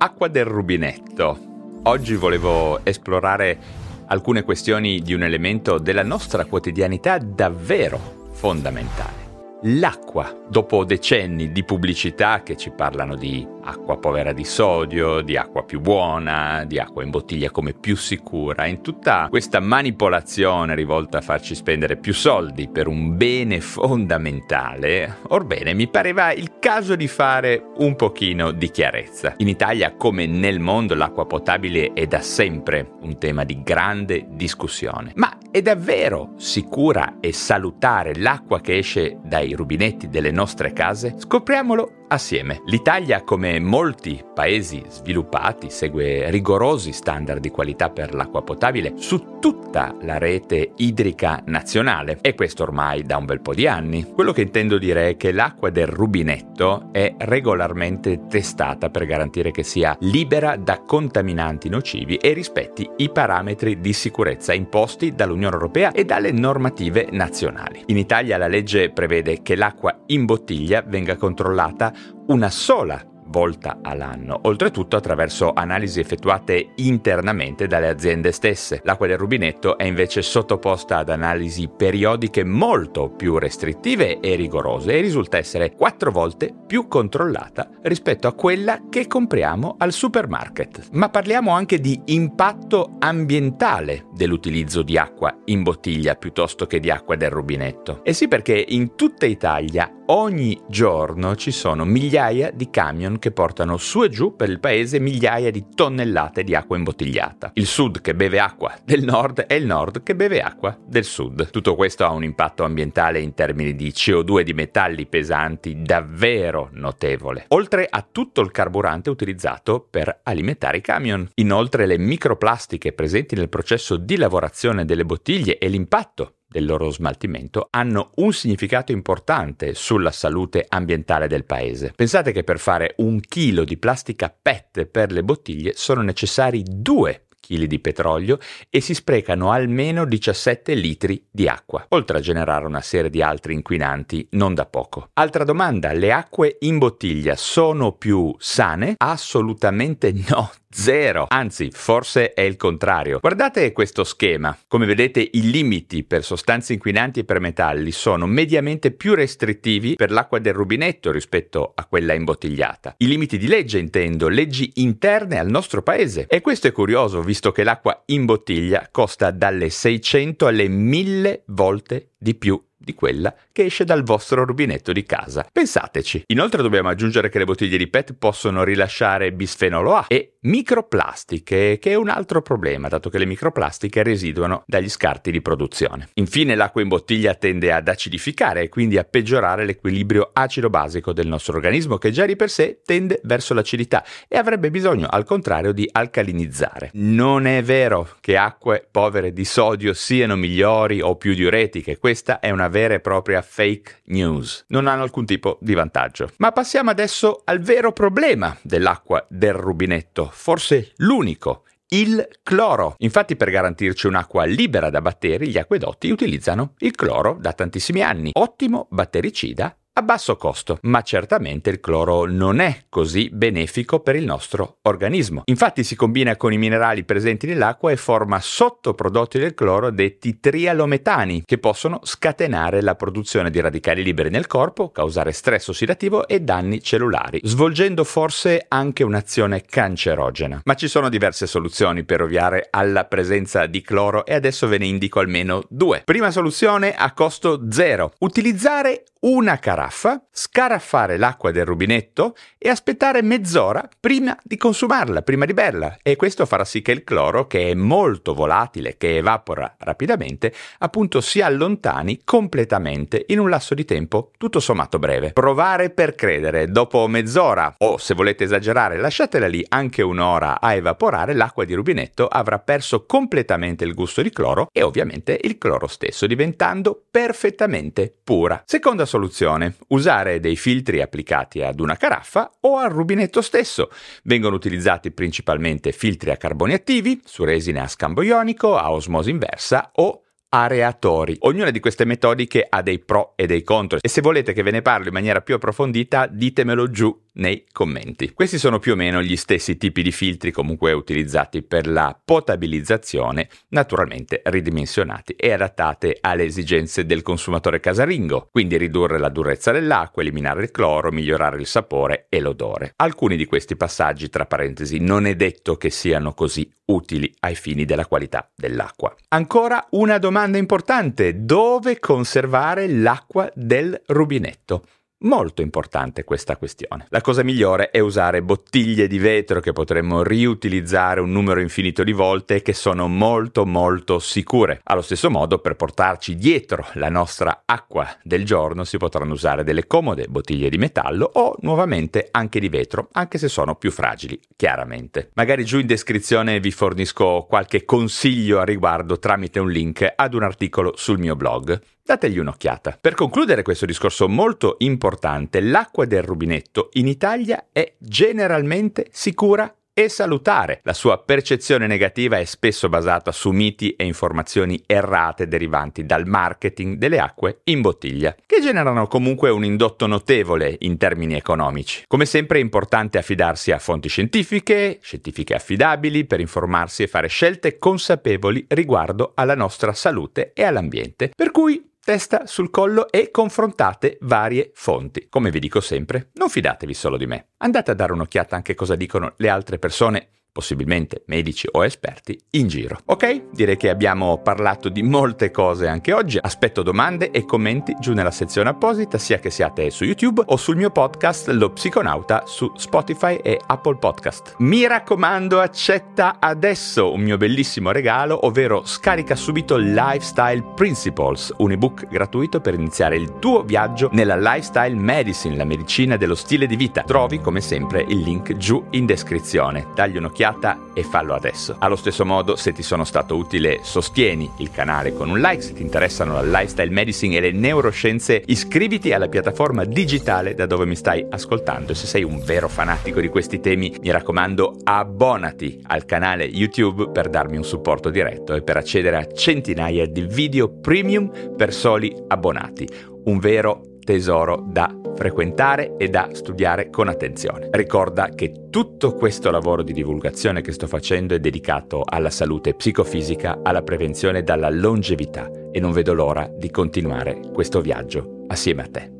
Acqua del rubinetto. Oggi volevo esplorare alcune questioni di un elemento della nostra quotidianità davvero fondamentale. L'acqua. Dopo decenni di pubblicità che ci parlano di acqua povera di sodio, di acqua più buona, di acqua in bottiglia come più sicura, in tutta questa manipolazione rivolta a farci spendere più soldi per un bene fondamentale, orbene mi pareva il caso di fare un pochino di chiarezza. In Italia come nel mondo l'acqua potabile è da sempre un tema di grande discussione. Ma è davvero sicura e salutare l'acqua che esce dai rubinetti delle nostre case? Scopriamolo assieme. L'Italia, come molti paesi sviluppati, segue rigorosi standard di qualità per l'acqua potabile su tutta la rete idrica nazionale e questo ormai da un bel po' di anni. Quello che intendo dire è che l'acqua del rubinetto è regolarmente testata per garantire che sia libera da contaminanti nocivi e rispetti i parametri di sicurezza imposti dall'Unione Europea e dalle normative nazionali. In Italia la legge prevede che l'acqua in bottiglia venga controllata una sola volta all'anno, oltretutto attraverso analisi effettuate internamente dalle aziende stesse. L'acqua del rubinetto è invece sottoposta ad analisi periodiche molto più restrittive e rigorose e risulta essere quattro volte più controllata rispetto a quella che compriamo al supermarket. Ma parliamo anche di impatto ambientale dell'utilizzo di acqua in bottiglia piuttosto che di acqua del rubinetto. E sì perché in tutta Italia ogni giorno ci sono migliaia di camion che portano su e giù per il paese migliaia di tonnellate di acqua imbottigliata. Il sud che beve acqua del nord e il nord che beve acqua del sud. Tutto questo ha un impatto ambientale in termini di CO2 e di metalli pesanti davvero notevole, oltre a tutto il carburante utilizzato per alimentare i camion. Inoltre le microplastiche presenti nel processo di lavorazione delle bottiglie e l'impatto del loro smaltimento hanno un significato importante sulla salute ambientale del paese. Pensate che per fare un chilo di plastica PET per le bottiglie sono necessari due kg di petrolio e si sprecano almeno 17 litri di acqua, oltre a generare una serie di altri inquinanti non da poco. Altra domanda, le acque in bottiglia sono più sane? Assolutamente no, Zero. Anzi, forse è il contrario. Guardate questo schema. Come vedete, i limiti per sostanze inquinanti e per metalli sono mediamente più restrittivi per l'acqua del rubinetto rispetto a quella imbottigliata. I limiti di legge intendo, leggi interne al nostro paese. E questo è curioso, visto che l'acqua in bottiglia costa dalle 600 alle 1000 volte di più di quella che esce dal vostro rubinetto di casa. Pensateci. Inoltre dobbiamo aggiungere che le bottiglie di PET possono rilasciare bisfenolo A e microplastiche, che è un altro problema, dato che le microplastiche residuano dagli scarti di produzione. Infine l'acqua in bottiglia tende ad acidificare e quindi a peggiorare l'equilibrio acido-basico del nostro organismo, che già di per sé tende verso l'acidità e avrebbe bisogno al contrario di alcalinizzare. Non è vero che acque povere di sodio siano migliori o più diuretiche, questa è una vera e propria fake news. Non hanno alcun tipo di vantaggio. Ma passiamo adesso al vero problema dell'acqua del rubinetto, forse l'unico il cloro. Infatti per garantirci un'acqua libera da batteri gli acquedotti utilizzano il cloro da tantissimi anni. Ottimo battericida a basso costo, ma certamente il cloro non è così benefico per il nostro organismo. Infatti si combina con i minerali presenti nell'acqua e forma sottoprodotti del cloro detti trialometani, che possono scatenare la produzione di radicali liberi nel corpo, causare stress ossidativo e danni cellulari, svolgendo forse anche un'azione cancerogena. Ma ci sono diverse soluzioni per ovviare alla presenza di cloro e adesso ve ne indico almeno due. Prima soluzione a costo zero. Utilizzare una caraffa, scaraffare l'acqua del rubinetto e aspettare mezz'ora prima di consumarla, prima di berla. E questo farà sì che il cloro, che è molto volatile, che evapora rapidamente, appunto si allontani completamente in un lasso di tempo tutto sommato breve. Provare per credere, dopo mezz'ora o se volete esagerare lasciatela lì anche un'ora a evaporare, l'acqua di rubinetto avrà perso completamente il gusto di cloro e ovviamente il cloro stesso diventando perfettamente pura. Seconda soluzione, usare dei filtri applicati ad una caraffa o al rubinetto stesso. Vengono utilizzati principalmente filtri a carboni attivi, su resine a scambio ionico, a osmosi inversa o areatori. Ognuna di queste metodiche ha dei pro e dei contro e se volete che ve ne parli in maniera più approfondita ditemelo giù nei commenti. Questi sono più o meno gli stessi tipi di filtri comunque utilizzati per la potabilizzazione, naturalmente ridimensionati e adattati alle esigenze del consumatore casalingo, quindi ridurre la durezza dell'acqua, eliminare il cloro, migliorare il sapore e l'odore. Alcuni di questi passaggi, tra parentesi, non è detto che siano così utili ai fini della qualità dell'acqua. Ancora una domanda importante, dove conservare l'acqua del rubinetto? Molto importante questa questione. La cosa migliore è usare bottiglie di vetro che potremmo riutilizzare un numero infinito di volte e che sono molto molto sicure. Allo stesso modo, per portarci dietro la nostra acqua del giorno si potranno usare delle comode bottiglie di metallo o nuovamente anche di vetro, anche se sono più fragili, chiaramente. Magari giù in descrizione vi fornisco qualche consiglio a riguardo tramite un link ad un articolo sul mio blog dategli un'occhiata. Per concludere questo discorso molto importante, l'acqua del rubinetto in Italia è generalmente sicura e salutare. La sua percezione negativa è spesso basata su miti e informazioni errate derivanti dal marketing delle acque in bottiglia, che generano comunque un indotto notevole in termini economici. Come sempre è importante affidarsi a fonti scientifiche, scientifiche affidabili, per informarsi e fare scelte consapevoli riguardo alla nostra salute e all'ambiente. Per cui testa sul collo e confrontate varie fonti. Come vi dico sempre, non fidatevi solo di me. Andate a dare un'occhiata anche a cosa dicono le altre persone possibilmente medici o esperti, in giro. Ok? Direi che abbiamo parlato di molte cose anche oggi. Aspetto domande e commenti giù nella sezione apposita, sia che siate su YouTube o sul mio podcast Lo Psiconauta su Spotify e Apple Podcast. Mi raccomando, accetta adesso un mio bellissimo regalo, ovvero scarica subito Lifestyle Principles, un ebook gratuito per iniziare il tuo viaggio nella lifestyle medicine, la medicina dello stile di vita. Trovi come sempre il link giù in descrizione. Dagli un'occhiata un'occhiata e fallo adesso. Allo stesso modo, se ti sono stato utile, sostieni il canale con un like, se ti interessano la lifestyle medicine e le neuroscienze, iscriviti alla piattaforma digitale da dove mi stai ascoltando e se sei un vero fanatico di questi temi, mi raccomando, abbonati al canale YouTube per darmi un supporto diretto e per accedere a centinaia di video premium per soli abbonati. Un vero tesoro da frequentare e da studiare con attenzione. Ricorda che tutto questo lavoro di divulgazione che sto facendo è dedicato alla salute psicofisica, alla prevenzione dalla longevità e non vedo l'ora di continuare questo viaggio assieme a te.